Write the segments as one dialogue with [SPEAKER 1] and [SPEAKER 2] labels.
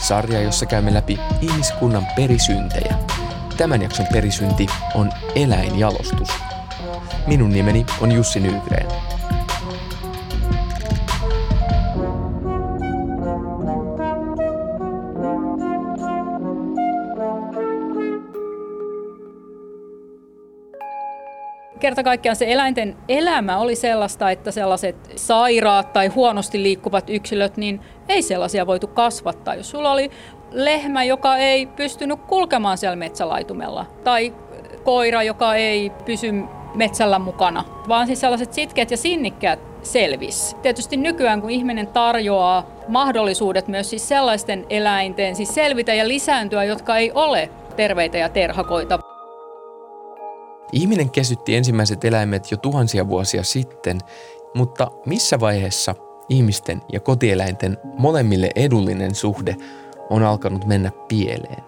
[SPEAKER 1] sarja, jossa käymme läpi ihmiskunnan perisyntejä. Tämän jakson perisynti on eläinjalostus. Minun nimeni on Jussi Nygren.
[SPEAKER 2] Kerta kaikkiaan se eläinten elämä oli sellaista, että sellaiset sairaat tai huonosti liikkuvat yksilöt, niin ei sellaisia voitu kasvattaa. Jos sulla oli lehmä, joka ei pystynyt kulkemaan siellä metsälaitumella, tai koira, joka ei pysy metsällä mukana, vaan siis sellaiset sitkeät ja sinnikkäät selvis. Tietysti nykyään, kun ihminen tarjoaa mahdollisuudet myös siis sellaisten eläinten siis selvitä ja lisääntyä, jotka ei ole terveitä ja terhakoita.
[SPEAKER 1] Ihminen kesytti ensimmäiset eläimet jo tuhansia vuosia sitten, mutta missä vaiheessa ihmisten ja kotieläinten molemmille edullinen suhde on alkanut mennä pieleen?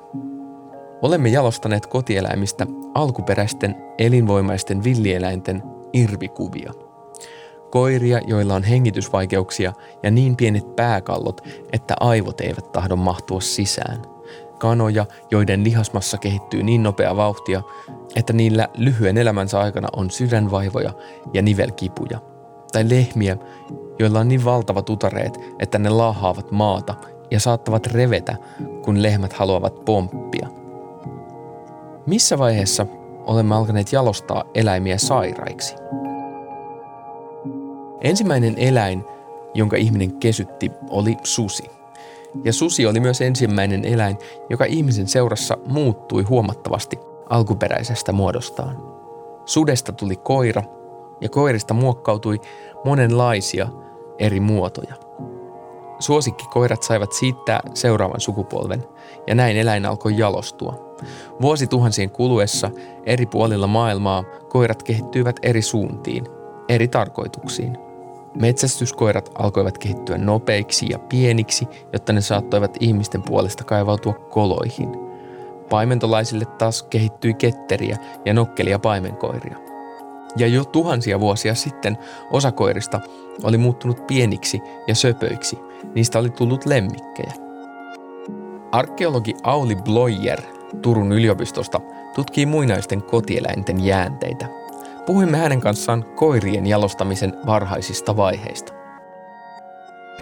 [SPEAKER 1] Olemme jalostaneet kotieläimistä alkuperäisten elinvoimaisten villieläinten irvikuvia. Koiria, joilla on hengitysvaikeuksia ja niin pienet pääkallot, että aivot eivät tahdo mahtua sisään – kanoja, joiden lihasmassa kehittyy niin nopea vauhtia, että niillä lyhyen elämänsä aikana on sydänvaivoja ja nivelkipuja. Tai lehmiä, joilla on niin valtavat utareet, että ne laahaavat maata ja saattavat revetä, kun lehmät haluavat pomppia. Missä vaiheessa olemme alkaneet jalostaa eläimiä sairaiksi? Ensimmäinen eläin, jonka ihminen kesytti, oli susi – ja susi oli myös ensimmäinen eläin, joka ihmisen seurassa muuttui huomattavasti alkuperäisestä muodostaan. Sudesta tuli koira ja koirista muokkautui monenlaisia eri muotoja. Suosikkikoirat saivat siittää seuraavan sukupolven ja näin eläin alkoi jalostua. Vuosituhansien kuluessa eri puolilla maailmaa koirat kehittyivät eri suuntiin, eri tarkoituksiin – Metsästyskoirat alkoivat kehittyä nopeiksi ja pieniksi, jotta ne saattoivat ihmisten puolesta kaivautua koloihin. Paimentolaisille taas kehittyi ketteriä ja nokkelia paimenkoiria. Ja jo tuhansia vuosia sitten osa koirista oli muuttunut pieniksi ja söpöiksi. Niistä oli tullut lemmikkejä. Arkeologi Auli Bloyer Turun yliopistosta tutkii muinaisten kotieläinten jäänteitä – Puhuimme hänen kanssaan koirien jalostamisen varhaisista vaiheista.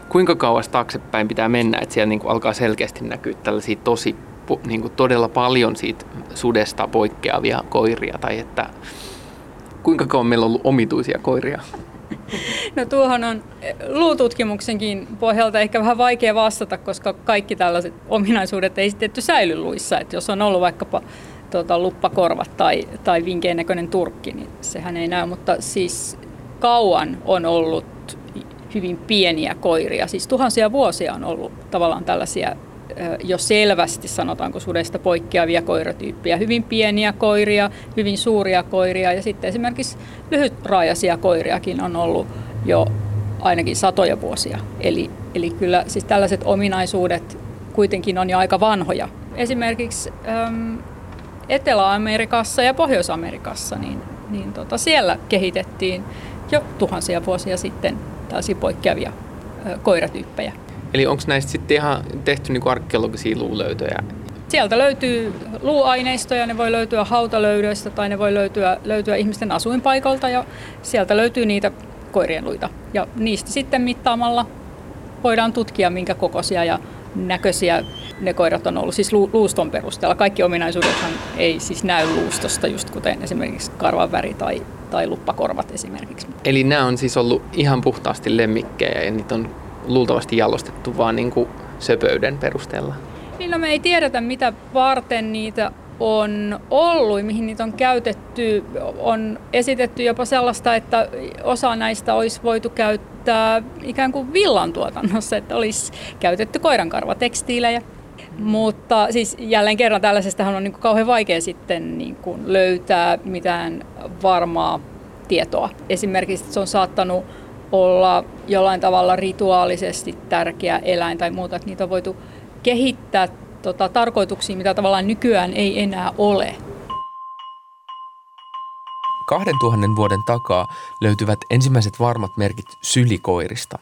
[SPEAKER 3] Kuinka kauas taaksepäin pitää mennä, että siellä niin kuin alkaa selkeästi näkyä tällaisia tosi niin kuin todella paljon siitä sudesta poikkeavia koiria, tai että kuinka kauan meillä on ollut omituisia koiria?
[SPEAKER 2] No tuohon on luututkimuksenkin pohjalta ehkä vähän vaikea vastata, koska kaikki tällaiset ominaisuudet ei sitten säily luissa. Että jos on ollut vaikkapa tota, luppakorvat tai, tai vinkeen näköinen turkki, niin sehän ei näy. Mutta siis kauan on ollut hyvin pieniä koiria. Siis tuhansia vuosia on ollut tavallaan tällaisia jo selvästi, sanotaanko sudesta poikkeavia koiratyyppejä. Hyvin pieniä koiria, hyvin suuria koiria ja sitten esimerkiksi lyhytraajaisia koiriakin on ollut jo ainakin satoja vuosia. Eli, eli kyllä siis tällaiset ominaisuudet kuitenkin on jo aika vanhoja. Esimerkiksi Etelä-Amerikassa ja Pohjois-Amerikassa, niin, niin tota, siellä kehitettiin jo tuhansia vuosia sitten tällaisia poikkeavia ö, koiratyyppejä.
[SPEAKER 3] Eli onko näistä sitten ihan tehty niinku arkeologisia luulöytöjä?
[SPEAKER 2] Sieltä löytyy luuaineistoja, ne voi löytyä hautalöydöistä tai ne voi löytyä, löytyä ihmisten asuinpaikalta ja sieltä löytyy niitä koirien luita. Ja niistä sitten mittaamalla voidaan tutkia minkä kokoisia ja näköisiä ne koirat on ollut siis luuston perusteella. Kaikki ominaisuudethan ei siis näy luustosta, just kuten esimerkiksi karvan väri tai, tai luppakorvat esimerkiksi.
[SPEAKER 3] Eli nämä on siis ollut ihan puhtaasti lemmikkejä ja niitä on luultavasti jalostettu vaan niin kuin söpöyden perusteella?
[SPEAKER 2] Niin no me ei tiedetä mitä varten niitä on ollut, mihin niitä on käytetty. On esitetty jopa sellaista, että osa näistä olisi voitu käyttää ikään kuin villan tuotannossa, että olisi käytetty koirankarvatekstiilejä Mutta siis jälleen kerran tällaisestahan on niin kuin kauhean vaikea sitten niin kuin löytää mitään varmaa tietoa. Esimerkiksi se on saattanut olla jollain tavalla rituaalisesti tärkeä eläin tai muuta, että niitä on voitu kehittää tota, tarkoituksiin, mitä tavallaan nykyään ei enää ole.
[SPEAKER 1] 2000 vuoden takaa löytyvät ensimmäiset varmat merkit sylikoirista.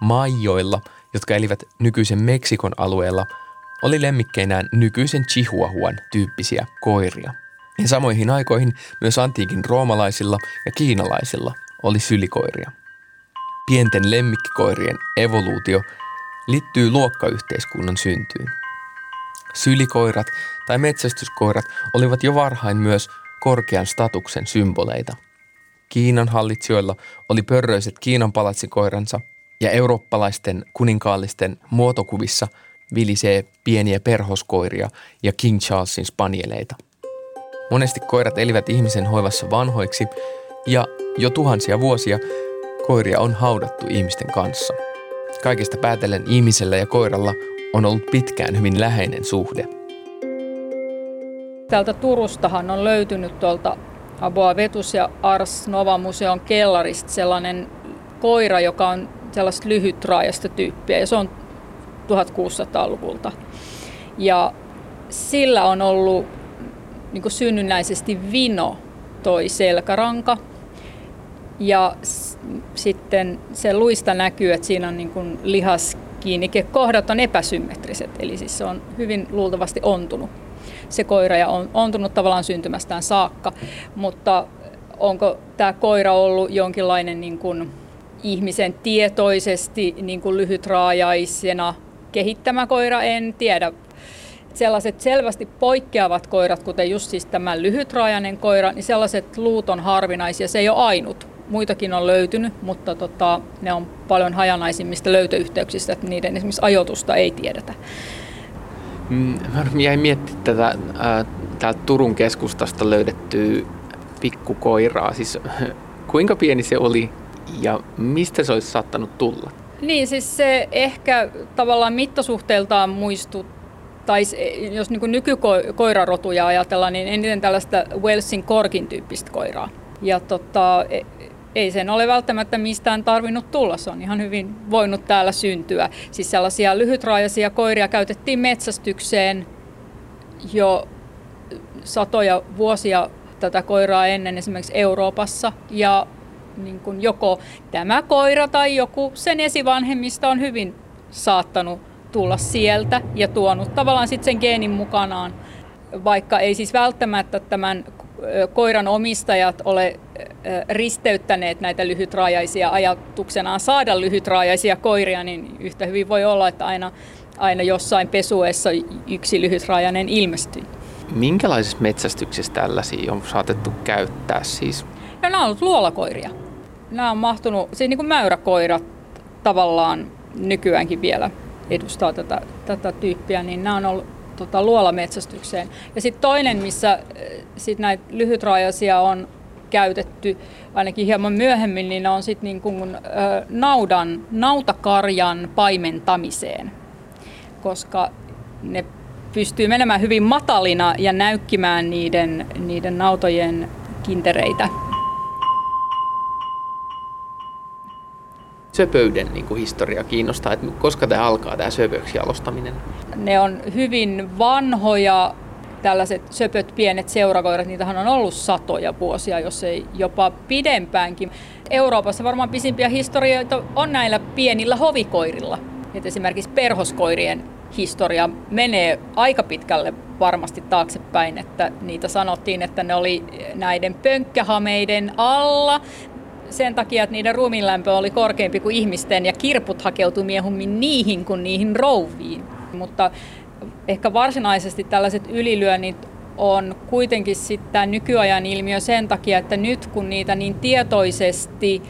[SPEAKER 1] Maijoilla, jotka elivät nykyisen Meksikon alueella, oli lemmikkeinään nykyisen Chihuahuan tyyppisiä koiria. Ja samoihin aikoihin myös antiikin roomalaisilla ja kiinalaisilla oli sylikoiria. Pienten lemmikkikoirien evoluutio liittyy luokkayhteiskunnan syntyyn. Sylikoirat tai metsästyskoirat olivat jo varhain myös korkean statuksen symboleita. Kiinan hallitsijoilla oli pörröiset Kiinan palatsikoiransa ja eurooppalaisten kuninkaallisten muotokuvissa vilisee pieniä perhoskoiria ja King Charlesin spanieleita. Monesti koirat elivät ihmisen hoivassa vanhoiksi ja jo tuhansia vuosia koiria on haudattu ihmisten kanssa. Kaikesta päätellen ihmisellä ja koiralla on ollut pitkään hyvin läheinen suhde.
[SPEAKER 2] Täältä Turustahan on löytynyt tuolta Aboa Vetus ja Ars Nova Museon kellarista sellainen koira, joka on sellaista lyhytraajasta tyyppiä ja se on 1600-luvulta. Ja sillä on ollut niin synnynnäisesti vino toi selkäranka. Ja s- sitten se luista näkyy, että siinä on niin kuin lihaskiinnikekohdat on epäsymmetriset, eli siis se on hyvin luultavasti ontunut. Se koira ja on ontunut tavallaan syntymästään saakka, mutta onko tämä koira ollut jonkinlainen niin kuin ihmisen tietoisesti niin kuin lyhytraajaisena kehittämä koira, en tiedä. Sellaiset selvästi poikkeavat koirat, kuten just siis tämä lyhytraajainen koira, niin sellaiset luut on harvinaisia, se ei ole ainut. Muitakin on löytynyt, mutta tota, ne on paljon hajanaisimmista löytöyhteyksistä, että niiden esimerkiksi ajoitusta ei tiedetä.
[SPEAKER 3] Mm, Mä jäin miettimään tätä äh, täältä Turun keskustasta löydettyä pikkukoiraa. Siis kuinka pieni se oli ja mistä se olisi saattanut tulla?
[SPEAKER 2] Niin, siis se ehkä tavallaan mittasuhteeltaan muistut, tai jos niin nykykoirarotuja ajatellaan, niin eniten tällaista Walesin korkin tyyppistä koiraa. Ja tota, e- ei sen ole välttämättä mistään tarvinnut tulla, se on ihan hyvin voinut täällä syntyä. Siis sellaisia lyhytraajaisia koiria käytettiin metsästykseen jo satoja vuosia tätä koiraa ennen esimerkiksi Euroopassa. Ja niin kuin joko tämä koira tai joku sen esivanhemmista on hyvin saattanut tulla sieltä ja tuonut tavallaan sitten sen geenin mukanaan, vaikka ei siis välttämättä tämän koiran omistajat ole risteyttäneet näitä lyhytraajaisia ajatuksenaan saada lyhytraajaisia koiria, niin yhtä hyvin voi olla, että aina, aina jossain pesuessa yksi lyhytraajainen ilmestyy.
[SPEAKER 3] Minkälaisessa metsästyksessä tällaisia on saatettu käyttää siis?
[SPEAKER 2] No, nämä on ollut luolakoiria. Nämä on mahtunut, siis niin kuin mäyräkoirat tavallaan nykyäänkin vielä edustaa tätä, tätä tyyppiä, niin nämä on ollut tota, luolametsästykseen. Ja sitten toinen, missä sit näitä lyhytraajaisia on käytetty ainakin hieman myöhemmin, niin on sitten niin kuin, naudan, nautakarjan paimentamiseen, koska ne pystyy menemään hyvin matalina ja näykkimään niiden, niiden nautojen kintereitä.
[SPEAKER 3] Söpöyden niin kuin historia kiinnostaa, että koska tämä alkaa tämä söpöksi jalostaminen?
[SPEAKER 2] Ne on hyvin vanhoja tällaiset söpöt pienet seurakoirat, niitähän on ollut satoja vuosia, jos ei jopa pidempäänkin. Euroopassa varmaan pisimpiä historioita on näillä pienillä hovikoirilla. Et esimerkiksi perhoskoirien historia menee aika pitkälle varmasti taaksepäin, että niitä sanottiin, että ne oli näiden pönkkähameiden alla sen takia, että niiden ruumiinlämpö oli korkeampi kuin ihmisten ja kirput hakeutui miehummin niihin kuin niihin rouviin. Mutta ehkä varsinaisesti tällaiset ylilyönnit on kuitenkin sitten nykyajan ilmiö sen takia, että nyt kun niitä niin tietoisesti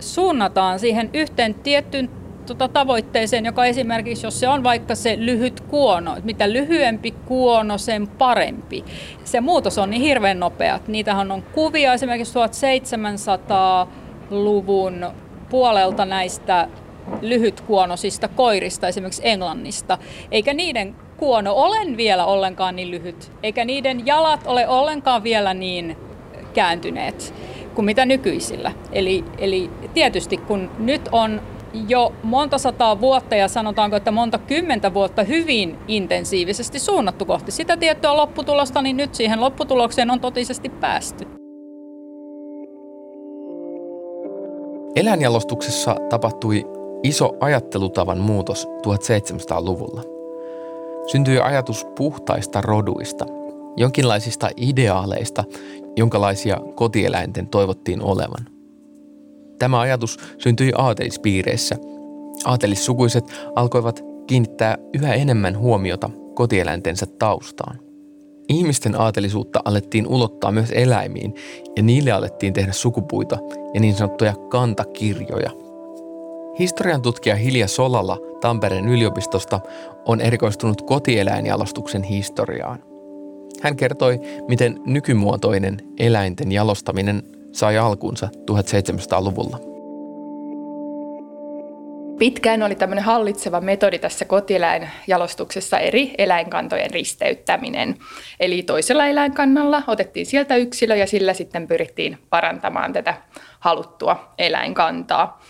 [SPEAKER 2] suunnataan siihen yhteen tiettyyn tota, tavoitteeseen, joka esimerkiksi, jos se on vaikka se lyhyt kuono, että mitä lyhyempi kuono, sen parempi. Se muutos on niin hirveän nopea. Niitähän on kuvia esimerkiksi 1700-luvun puolelta näistä lyhytkuonosista koirista, esimerkiksi Englannista, eikä niiden kuono olen vielä ollenkaan niin lyhyt, eikä niiden jalat ole ollenkaan vielä niin kääntyneet kuin mitä nykyisillä. Eli, eli tietysti kun nyt on jo monta sataa vuotta ja sanotaanko, että monta kymmentä vuotta hyvin intensiivisesti suunnattu kohti sitä tiettyä lopputulosta, niin nyt siihen lopputulokseen on totisesti päästy.
[SPEAKER 1] Eläinjalostuksessa tapahtui iso ajattelutavan muutos 1700-luvulla. Syntyi ajatus puhtaista roduista, jonkinlaisista ideaaleista, jonkalaisia kotieläinten toivottiin olevan. Tämä ajatus syntyi aatelispiireissä. Aatelissukuiset alkoivat kiinnittää yhä enemmän huomiota kotieläintensä taustaan. Ihmisten aatelisuutta alettiin ulottaa myös eläimiin ja niille alettiin tehdä sukupuita ja niin sanottuja kantakirjoja. Historian tutkija Hilja Solala Tampereen yliopistosta on erikoistunut kotieläinjalostuksen historiaan. Hän kertoi, miten nykymuotoinen eläinten jalostaminen sai alkunsa 1700-luvulla.
[SPEAKER 4] Pitkään oli tämmöinen hallitseva metodi tässä kotieläinjalostuksessa eri eläinkantojen risteyttäminen. Eli toisella eläinkannalla otettiin sieltä yksilö ja sillä sitten pyrittiin parantamaan tätä haluttua eläinkantaa.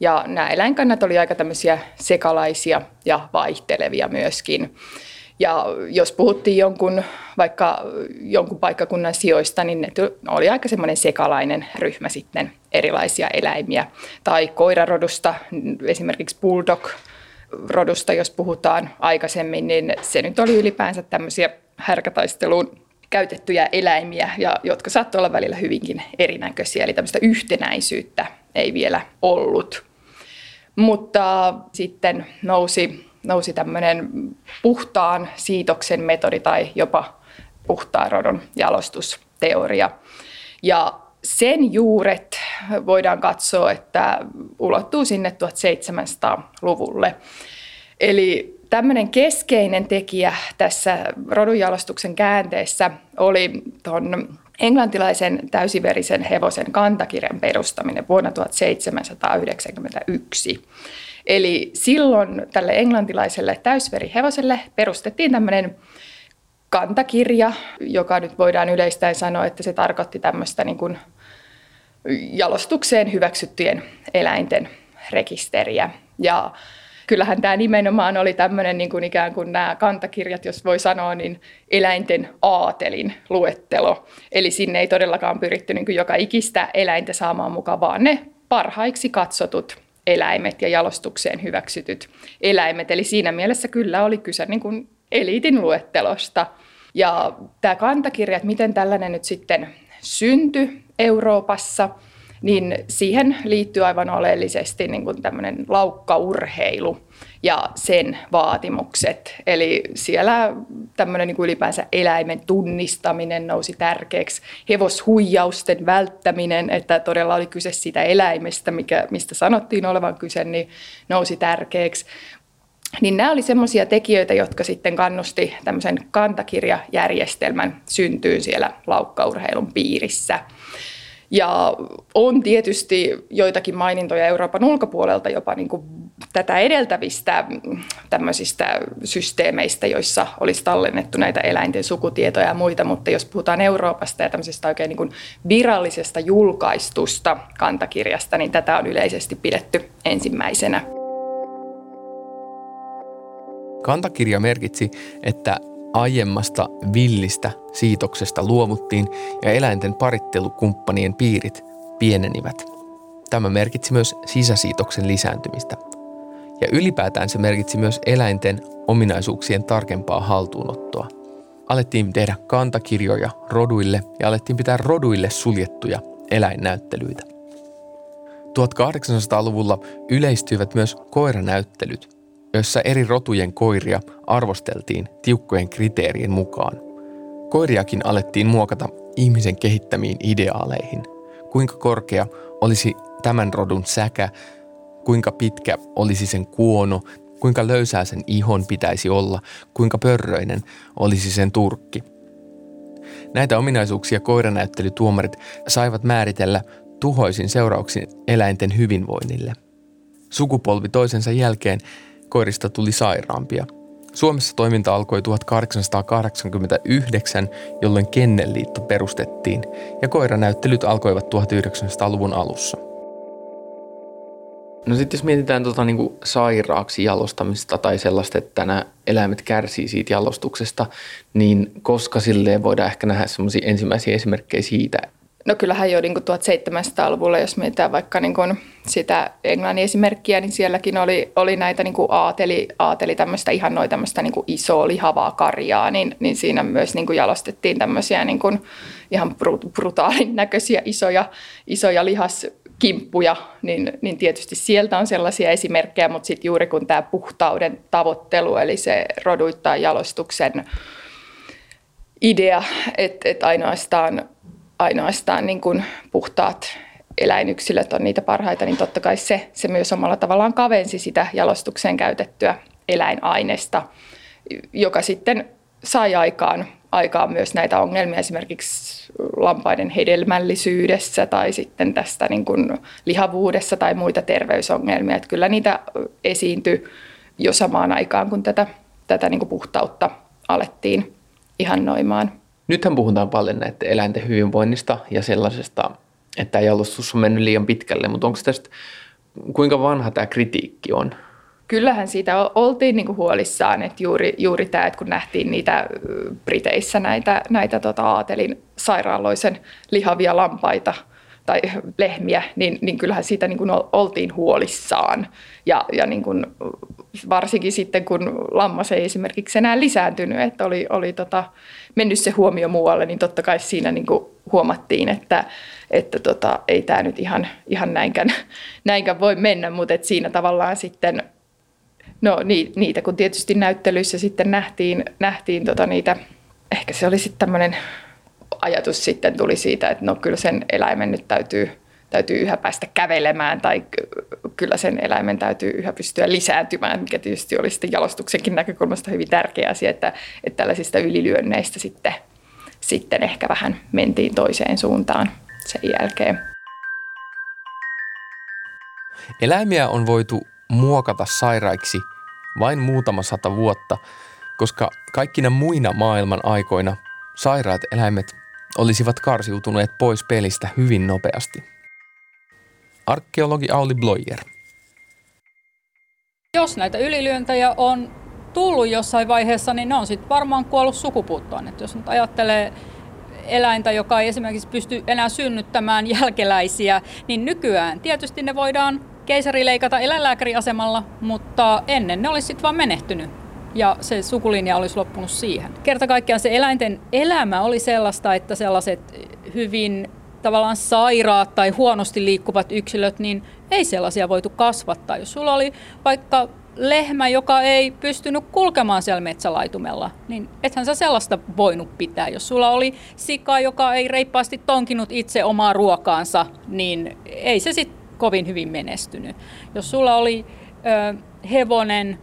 [SPEAKER 4] Ja nämä eläinkannat oli aika tämmöisiä sekalaisia ja vaihtelevia myöskin. Ja jos puhuttiin jonkun, vaikka jonkun paikkakunnan sijoista, niin ne oli aika semmoinen sekalainen ryhmä sitten erilaisia eläimiä. Tai koirarodusta, esimerkiksi bulldog rodusta, jos puhutaan aikaisemmin, niin se nyt oli ylipäänsä tämmöisiä härkätaisteluun käytettyjä eläimiä, ja jotka saattoi olla välillä hyvinkin erinäköisiä, eli tämmöistä yhtenäisyyttä ei vielä ollut. Mutta sitten nousi nousi tämmöinen puhtaan siitoksen metodi tai jopa puhtaan rodon jalostusteoria. Ja sen juuret voidaan katsoa, että ulottuu sinne 1700-luvulle. Eli tämmöinen keskeinen tekijä tässä rodunjalostuksen käänteessä oli tuon englantilaisen täysiverisen hevosen kantakirjan perustaminen vuonna 1791. Eli silloin tälle englantilaiselle täysverihevoselle perustettiin tämmöinen kantakirja, joka nyt voidaan yleistäen sanoa, että se tarkoitti tämmöistä niin kuin jalostukseen hyväksyttyjen eläinten rekisteriä. Ja kyllähän tämä nimenomaan oli tämmöinen niin kuin ikään kuin nämä kantakirjat, jos voi sanoa, niin eläinten aatelin luettelo. Eli sinne ei todellakaan pyritty niin kuin joka ikistä eläintä saamaan mukaan, vaan ne parhaiksi katsotut eläimet ja jalostukseen hyväksytyt eläimet. Eli siinä mielessä kyllä oli kyse niin kuin eliitin luettelosta. Ja tämä kantakirja, että miten tällainen nyt sitten syntyi Euroopassa, niin siihen liittyy aivan oleellisesti niin kuin tämmöinen laukkaurheilu ja sen vaatimukset. Eli siellä tämmöinen niin kuin ylipäänsä eläimen tunnistaminen nousi tärkeäksi, hevoshuijausten välttäminen, että todella oli kyse siitä eläimestä, mikä, mistä sanottiin olevan kyse, niin nousi tärkeäksi. Niin nämä oli semmoisia tekijöitä, jotka sitten kannusti tämmöisen kantakirjajärjestelmän syntyyn siellä laukkaurheilun piirissä. Ja on tietysti joitakin mainintoja Euroopan ulkopuolelta jopa niin kuin tätä edeltävistä tämmöisistä systeemeistä, joissa olisi tallennettu näitä eläinten sukutietoja ja muita, mutta jos puhutaan Euroopasta ja tämmöisestä oikein niin kuin virallisesta julkaistusta kantakirjasta, niin tätä on yleisesti pidetty ensimmäisenä.
[SPEAKER 1] Kantakirja merkitsi, että aiemmasta villistä siitoksesta luovuttiin ja eläinten parittelukumppanien piirit pienenivät. Tämä merkitsi myös sisäsiitoksen lisääntymistä. Ja ylipäätään se merkitsi myös eläinten ominaisuuksien tarkempaa haltuunottoa. Alettiin tehdä kantakirjoja roduille ja alettiin pitää roduille suljettuja eläinnäyttelyitä. 1800-luvulla yleistyivät myös koiranäyttelyt – joissa eri rotujen koiria arvosteltiin tiukkojen kriteerien mukaan. Koiriakin alettiin muokata ihmisen kehittämiin ideaaleihin. Kuinka korkea olisi tämän rodun säkä, kuinka pitkä olisi sen kuono, kuinka löysää sen ihon pitäisi olla, kuinka pörröinen olisi sen turkki. Näitä ominaisuuksia koiranäyttelytuomarit saivat määritellä tuhoisin seurauksin eläinten hyvinvoinnille. Sukupolvi toisensa jälkeen koirista tuli sairaampia. Suomessa toiminta alkoi 1889, jolloin Kennelliitto perustettiin, ja koiranäyttelyt alkoivat 1900-luvun alussa.
[SPEAKER 3] No sitten jos mietitään tota niinku sairaaksi jalostamista tai sellaista, että nämä eläimet kärsii siitä jalostuksesta, niin koska silleen voidaan ehkä nähdä semmoisia ensimmäisiä esimerkkejä siitä,
[SPEAKER 4] No kyllähän jo niin 1700-luvulla, jos mietitään vaikka niin kuin sitä Englannin esimerkkiä, niin sielläkin oli, oli näitä niin kuin aateli, aateli tämmöistä ihan noin tämmöistä niin kuin isoa lihavaa karjaa, niin, niin siinä myös niin kuin jalostettiin tämmöisiä niin kuin ihan brutaalin näköisiä isoja, isoja lihaskimppuja, niin, niin tietysti sieltä on sellaisia esimerkkejä, mutta sitten juuri kun tämä puhtauden tavoittelu, eli se roduittaa jalostuksen idea, että, että ainoastaan ainoastaan niin kuin puhtaat eläinyksilöt on niitä parhaita, niin totta kai se, se myös omalla tavallaan kavensi sitä jalostukseen käytettyä eläinaineesta, joka sitten sai aikaan, aikaan myös näitä ongelmia esimerkiksi lampaiden hedelmällisyydessä tai sitten tästä niin kuin lihavuudessa tai muita terveysongelmia. Että kyllä niitä esiintyi jo samaan aikaan, kun tätä, tätä niin kuin puhtautta alettiin ihannoimaan.
[SPEAKER 3] Nythän puhutaan paljon näiden eläinten hyvinvoinnista ja sellaisesta, että jalostus on mennyt liian pitkälle, mutta onko tästä, kuinka vanha tämä kritiikki on?
[SPEAKER 4] Kyllähän siitä oltiin niinku huolissaan, että juuri, juuri tämä, että kun nähtiin niitä Briteissä näitä, näitä tota, aatelin sairaaloisen lihavia lampaita – tai lehmiä, niin, niin kyllähän siitä niin kuin oltiin huolissaan. Ja, ja niin kuin varsinkin sitten, kun lammas ei esimerkiksi enää lisääntynyt, että oli, oli tota, mennyt se huomio muualle, niin totta kai siinä niin kuin huomattiin, että, että tota, ei tämä nyt ihan, ihan näinkään, näinkään voi mennä, mutta että siinä tavallaan sitten, no niitä kun tietysti näyttelyissä sitten nähtiin, nähtiin tota niitä, ehkä se oli sitten tämmöinen ajatus sitten tuli siitä, että no kyllä sen eläimen nyt täytyy, täytyy yhä päästä kävelemään tai kyllä sen eläimen täytyy yhä pystyä lisääntymään, mikä tietysti oli sitten jalostuksenkin näkökulmasta hyvin tärkeä asia, että, että tällaisista ylilyönneistä sitten, sitten ehkä vähän mentiin toiseen suuntaan sen jälkeen.
[SPEAKER 1] Eläimiä on voitu muokata sairaiksi vain muutama sata vuotta, koska kaikkina muina maailman aikoina sairaat eläimet olisivat karsiutuneet pois pelistä hyvin nopeasti. Arkeologi Auli Bloyer.
[SPEAKER 2] Jos näitä ylilyöntejä on tullut jossain vaiheessa, niin ne on sitten varmaan kuollut sukupuuttoon. Et jos nyt ajattelee eläintä, joka ei esimerkiksi pysty enää synnyttämään jälkeläisiä, niin nykyään tietysti ne voidaan keisarileikata eläinlääkäriasemalla, mutta ennen ne olisi sitten vaan menehtynyt ja se sukulinja olisi loppunut siihen. Kerta kaikkiaan se eläinten elämä oli sellaista, että sellaiset hyvin tavallaan sairaat tai huonosti liikkuvat yksilöt, niin ei sellaisia voitu kasvattaa. Jos sulla oli vaikka lehmä, joka ei pystynyt kulkemaan siellä metsälaitumella, niin ethän sä sellaista voinut pitää. Jos sulla oli sika, joka ei reippaasti tonkinut itse omaa ruokaansa, niin ei se sitten kovin hyvin menestynyt. Jos sulla oli ö, hevonen,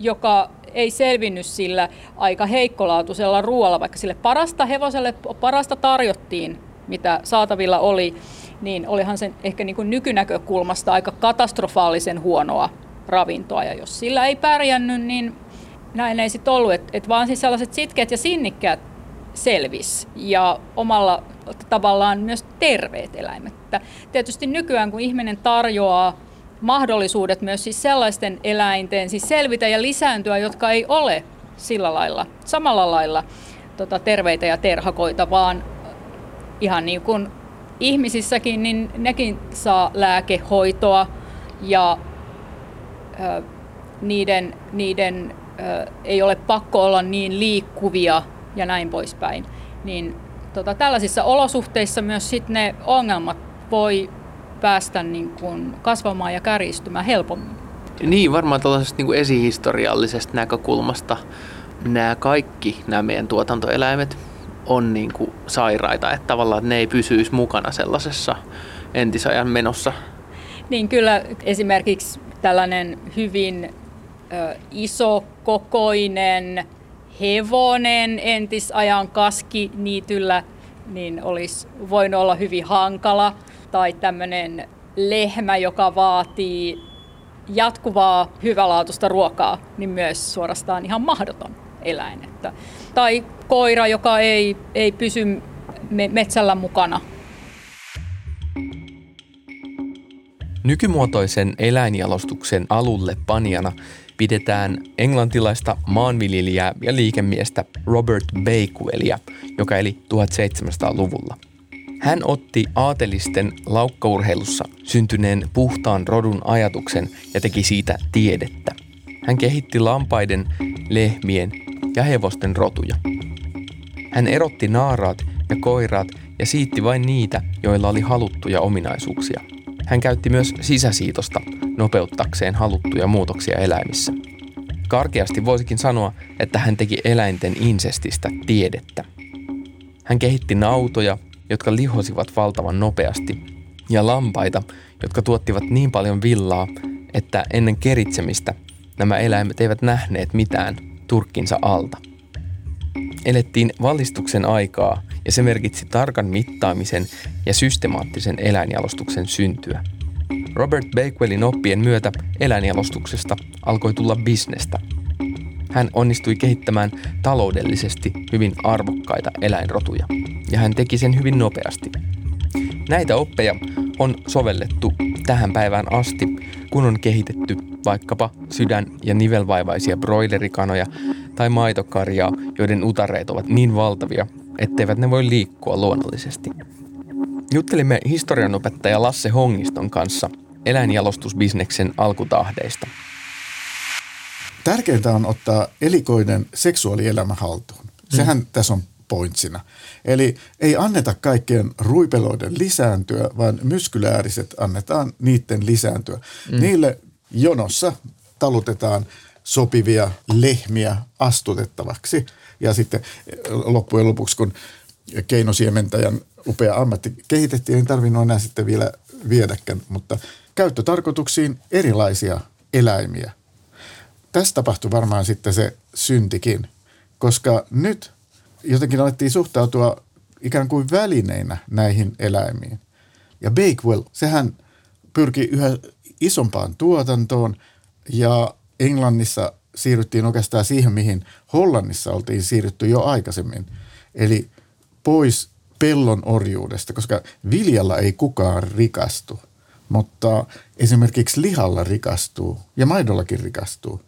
[SPEAKER 2] joka ei selvinnyt sillä aika heikkolaatuisella ruoalla, vaikka sille parasta hevoselle parasta tarjottiin, mitä saatavilla oli, niin olihan se ehkä niin kuin nykynäkökulmasta aika katastrofaalisen huonoa ravintoa. Ja jos sillä ei pärjännyt, niin näin ei sitten ollut. Että et vaan siis sellaiset sitkeät ja sinnikkäät selvis ja omalla tavallaan myös terveet eläimet. Tietysti nykyään, kun ihminen tarjoaa mahdollisuudet myös siis sellaisten eläinten siis selvitä ja lisääntyä, jotka ei ole sillä lailla, samalla lailla tota, terveitä ja terhakoita, vaan ihan niin kuin ihmisissäkin, niin nekin saa lääkehoitoa ja ö, niiden, niiden ö, ei ole pakko olla niin liikkuvia ja näin poispäin. Niin tota, tällaisissa olosuhteissa myös sit ne ongelmat voi päästä niin kuin kasvamaan ja kärjistymään helpommin.
[SPEAKER 3] Niin, varmaan tällaisesta niin kuin esihistoriallisesta näkökulmasta nämä kaikki nämä meidän tuotantoeläimet on niin kuin sairaita, että tavallaan ne ei pysyisi mukana sellaisessa entisajan menossa.
[SPEAKER 2] Niin kyllä esimerkiksi tällainen hyvin ö, iso kokoinen hevonen entisajan kaskiniityllä niin olisi voinut olla hyvin hankala tai tämmöinen lehmä, joka vaatii jatkuvaa hyvälaatuista ruokaa, niin myös suorastaan ihan mahdoton eläin. Että, tai koira, joka ei, ei pysy metsällä mukana.
[SPEAKER 1] Nykymuotoisen eläinjalostuksen alulle panijana pidetään englantilaista maanviljelijää ja liikemiestä Robert Bakewellia, joka eli 1700-luvulla. Hän otti aatelisten laukkaurheilussa syntyneen puhtaan rodun ajatuksen ja teki siitä tiedettä. Hän kehitti lampaiden, lehmien ja hevosten rotuja. Hän erotti naaraat ja koiraat ja siitti vain niitä, joilla oli haluttuja ominaisuuksia. Hän käytti myös sisäsiitosta nopeuttakseen haluttuja muutoksia eläimissä. Karkeasti voisikin sanoa, että hän teki eläinten insestistä tiedettä. Hän kehitti nautoja, jotka lihosivat valtavan nopeasti, ja lampaita, jotka tuottivat niin paljon villaa, että ennen keritsemistä nämä eläimet eivät nähneet mitään turkkinsa alta. Elettiin valistuksen aikaa ja se merkitsi tarkan mittaamisen ja systemaattisen eläinjalostuksen syntyä. Robert Bakewellin oppien myötä eläinjalostuksesta alkoi tulla bisnestä. Hän onnistui kehittämään taloudellisesti hyvin arvokkaita eläinrotuja, ja hän teki sen hyvin nopeasti. Näitä oppeja on sovellettu tähän päivään asti, kun on kehitetty vaikkapa sydän- ja nivelvaivaisia broilerikanoja tai maitokarjaa, joiden utareet ovat niin valtavia, etteivät ne voi liikkua luonnollisesti. Juttelimme historianopettaja Lasse Hongiston kanssa eläinjalostusbisneksen alkutahdeista.
[SPEAKER 5] Tärkeintä on ottaa elikoiden seksuaalielämä haltuun. Sehän mm. tässä on pointsina. Eli ei anneta kaikkien ruipeloiden lisääntyä, vaan myskylääriset annetaan niiden lisääntyä. Mm. Niille jonossa talutetaan sopivia lehmiä astutettavaksi. Ja sitten loppujen lopuksi, kun keinosiementäjän upea ammatti kehitettiin, ei tarvinnut enää sitten vielä viedäkään, mutta käyttötarkoituksiin erilaisia eläimiä. Tässä tapahtui varmaan sitten se syntikin, koska nyt jotenkin alettiin suhtautua ikään kuin välineinä näihin eläimiin. Ja Bakewell, sehän pyrki yhä isompaan tuotantoon ja Englannissa siirryttiin oikeastaan siihen, mihin Hollannissa oltiin siirrytty jo aikaisemmin. Eli pois pellon orjuudesta, koska viljalla ei kukaan rikastu, mutta esimerkiksi lihalla rikastuu ja maidollakin rikastuu.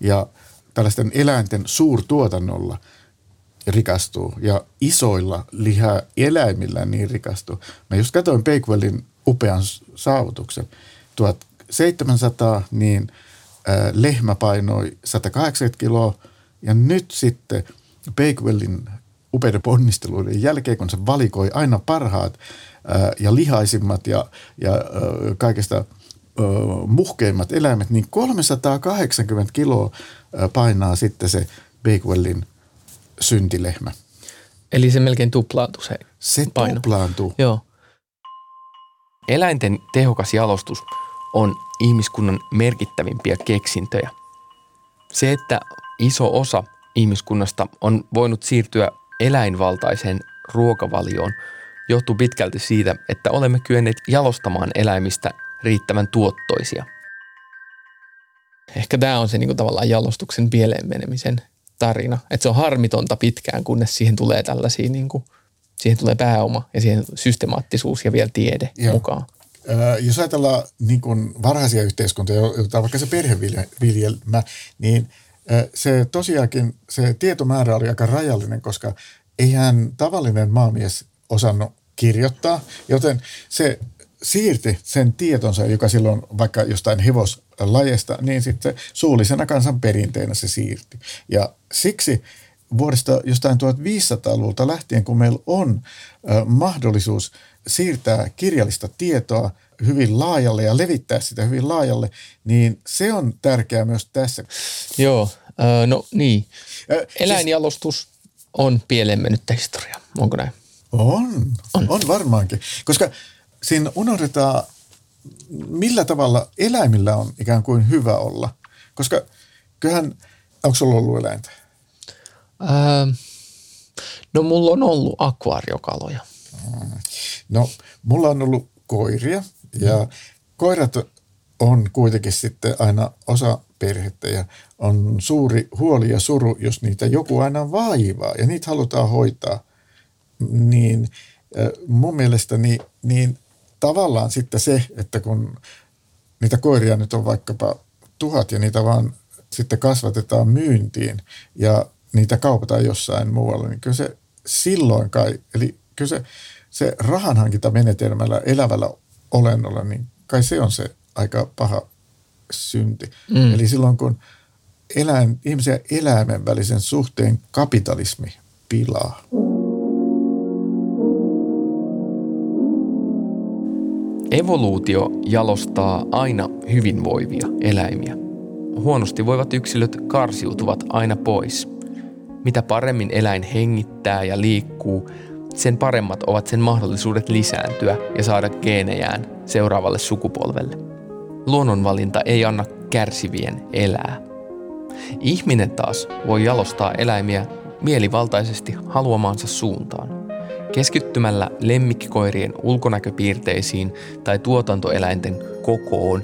[SPEAKER 5] Ja tällaisten eläinten suurtuotannolla rikastuu ja isoilla liha eläimillä niin rikastuu. Mä just katsoin Bakewellin upean saavutuksen. 1700 niin äh, lehmä painoi 180 kiloa ja nyt sitten Bakewellin upeiden ponnisteluiden jälkeen, kun se valikoi aina parhaat ää, ja lihaisimmat ja, ja ää, kaikesta muhkeimmat eläimet, niin 380 kiloa painaa sitten se Bakewellin syntilehmä.
[SPEAKER 1] Eli se melkein tuplaantuu se
[SPEAKER 5] Se
[SPEAKER 1] paino.
[SPEAKER 5] tuplaantuu.
[SPEAKER 1] Joo. Eläinten tehokas jalostus on ihmiskunnan merkittävimpiä keksintöjä. Se, että iso osa ihmiskunnasta on voinut siirtyä eläinvaltaiseen ruokavalioon johtuu pitkälti siitä, että olemme kyenneet jalostamaan eläimistä riittävän tuottoisia. Ehkä tämä on se niin kuin tavallaan jalostuksen pieleen menemisen tarina. Että se on harmitonta pitkään, kunnes siihen tulee tällaisia, niin kuin, siihen tulee pääoma ja siihen systemaattisuus ja vielä tiede Joo. mukaan.
[SPEAKER 5] Äh, jos ajatellaan niin kuin varhaisia yhteiskuntia, joita vaikka se perheviljelmä, niin se tosiaankin, se tietomäärä oli aika rajallinen, koska eihän tavallinen maamies osannut kirjoittaa, joten se siirti sen tietonsa, joka silloin vaikka jostain hevoslajesta, niin sitten suullisena kansan perinteenä se siirti. Ja siksi vuodesta jostain 1500-luvulta lähtien, kun meillä on ö, mahdollisuus siirtää kirjallista tietoa hyvin laajalle ja levittää sitä hyvin laajalle, niin se on tärkeää myös tässä.
[SPEAKER 1] Joo, öö, no niin. Eläinjalostus siis, on pieleen mennyttä historiaa, onko näin?
[SPEAKER 5] On, on, on varmaankin. Koska siinä unohdetaan, millä tavalla eläimillä on ikään kuin hyvä olla. Koska kyllähän, onko sulla ollut eläintä?
[SPEAKER 1] Öö, no mulla on ollut akvaariokaloja.
[SPEAKER 5] No, mulla on ollut koiria ja koirat on kuitenkin sitten aina osa perhettä ja on suuri huoli ja suru, jos niitä joku aina vaivaa ja niitä halutaan hoitaa, niin mun mielestä niin, niin tavallaan sitten se, että kun niitä koiria nyt on vaikkapa tuhat ja niitä vaan sitten kasvatetaan myyntiin ja niitä kaupataan jossain muualla, niin kyllä se silloin kai, eli kyllä se, se rahanhankintamenetelmällä elävällä olennolla, niin kai se on se aika paha synti. Mm. Eli silloin kun eläin, ihmisen ja eläimen välisen suhteen kapitalismi pilaa.
[SPEAKER 1] Evoluutio jalostaa aina hyvinvoivia eläimiä. Huonosti voivat yksilöt karsiutuvat aina pois. Mitä paremmin eläin hengittää ja liikkuu, sen paremmat ovat sen mahdollisuudet lisääntyä ja saada geenejään seuraavalle sukupolvelle. Luonnonvalinta ei anna kärsivien elää. Ihminen taas voi jalostaa eläimiä mielivaltaisesti haluamaansa suuntaan. Keskittymällä lemmikkikoirien ulkonäköpiirteisiin tai tuotantoeläinten kokoon,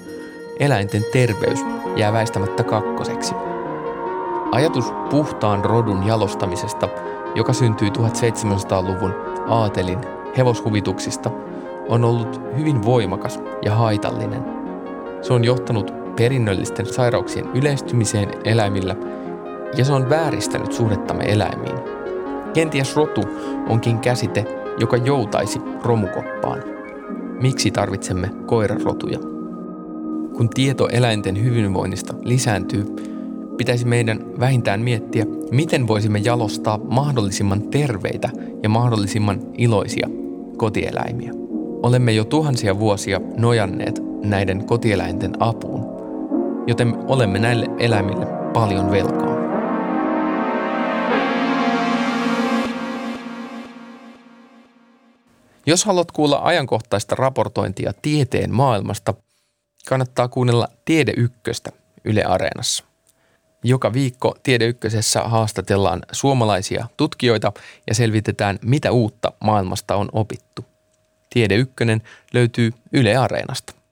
[SPEAKER 1] eläinten terveys jää väistämättä kakkoseksi. Ajatus puhtaan rodun jalostamisesta, joka syntyi 1700-luvun aatelin hevoshuvituksista, on ollut hyvin voimakas ja haitallinen. Se on johtanut perinnöllisten sairauksien yleistymiseen eläimillä ja se on vääristänyt suhdettamme eläimiin. Kenties rotu onkin käsite, joka joutaisi romukoppaan. Miksi tarvitsemme koirarotuja? Kun tieto eläinten hyvinvoinnista lisääntyy, pitäisi meidän vähintään miettiä, miten voisimme jalostaa mahdollisimman terveitä ja mahdollisimman iloisia kotieläimiä. Olemme jo tuhansia vuosia nojanneet näiden kotieläinten apuun, joten olemme näille eläimille paljon velkaa. Jos haluat kuulla ajankohtaista raportointia tieteen maailmasta, kannattaa kuunnella Tiede Ykköstä Yle Areenassa. Joka viikko Tiede Ykkösessä haastatellaan suomalaisia tutkijoita ja selvitetään, mitä uutta maailmasta on opittu. Tiede Ykkönen löytyy Yle Areenasta.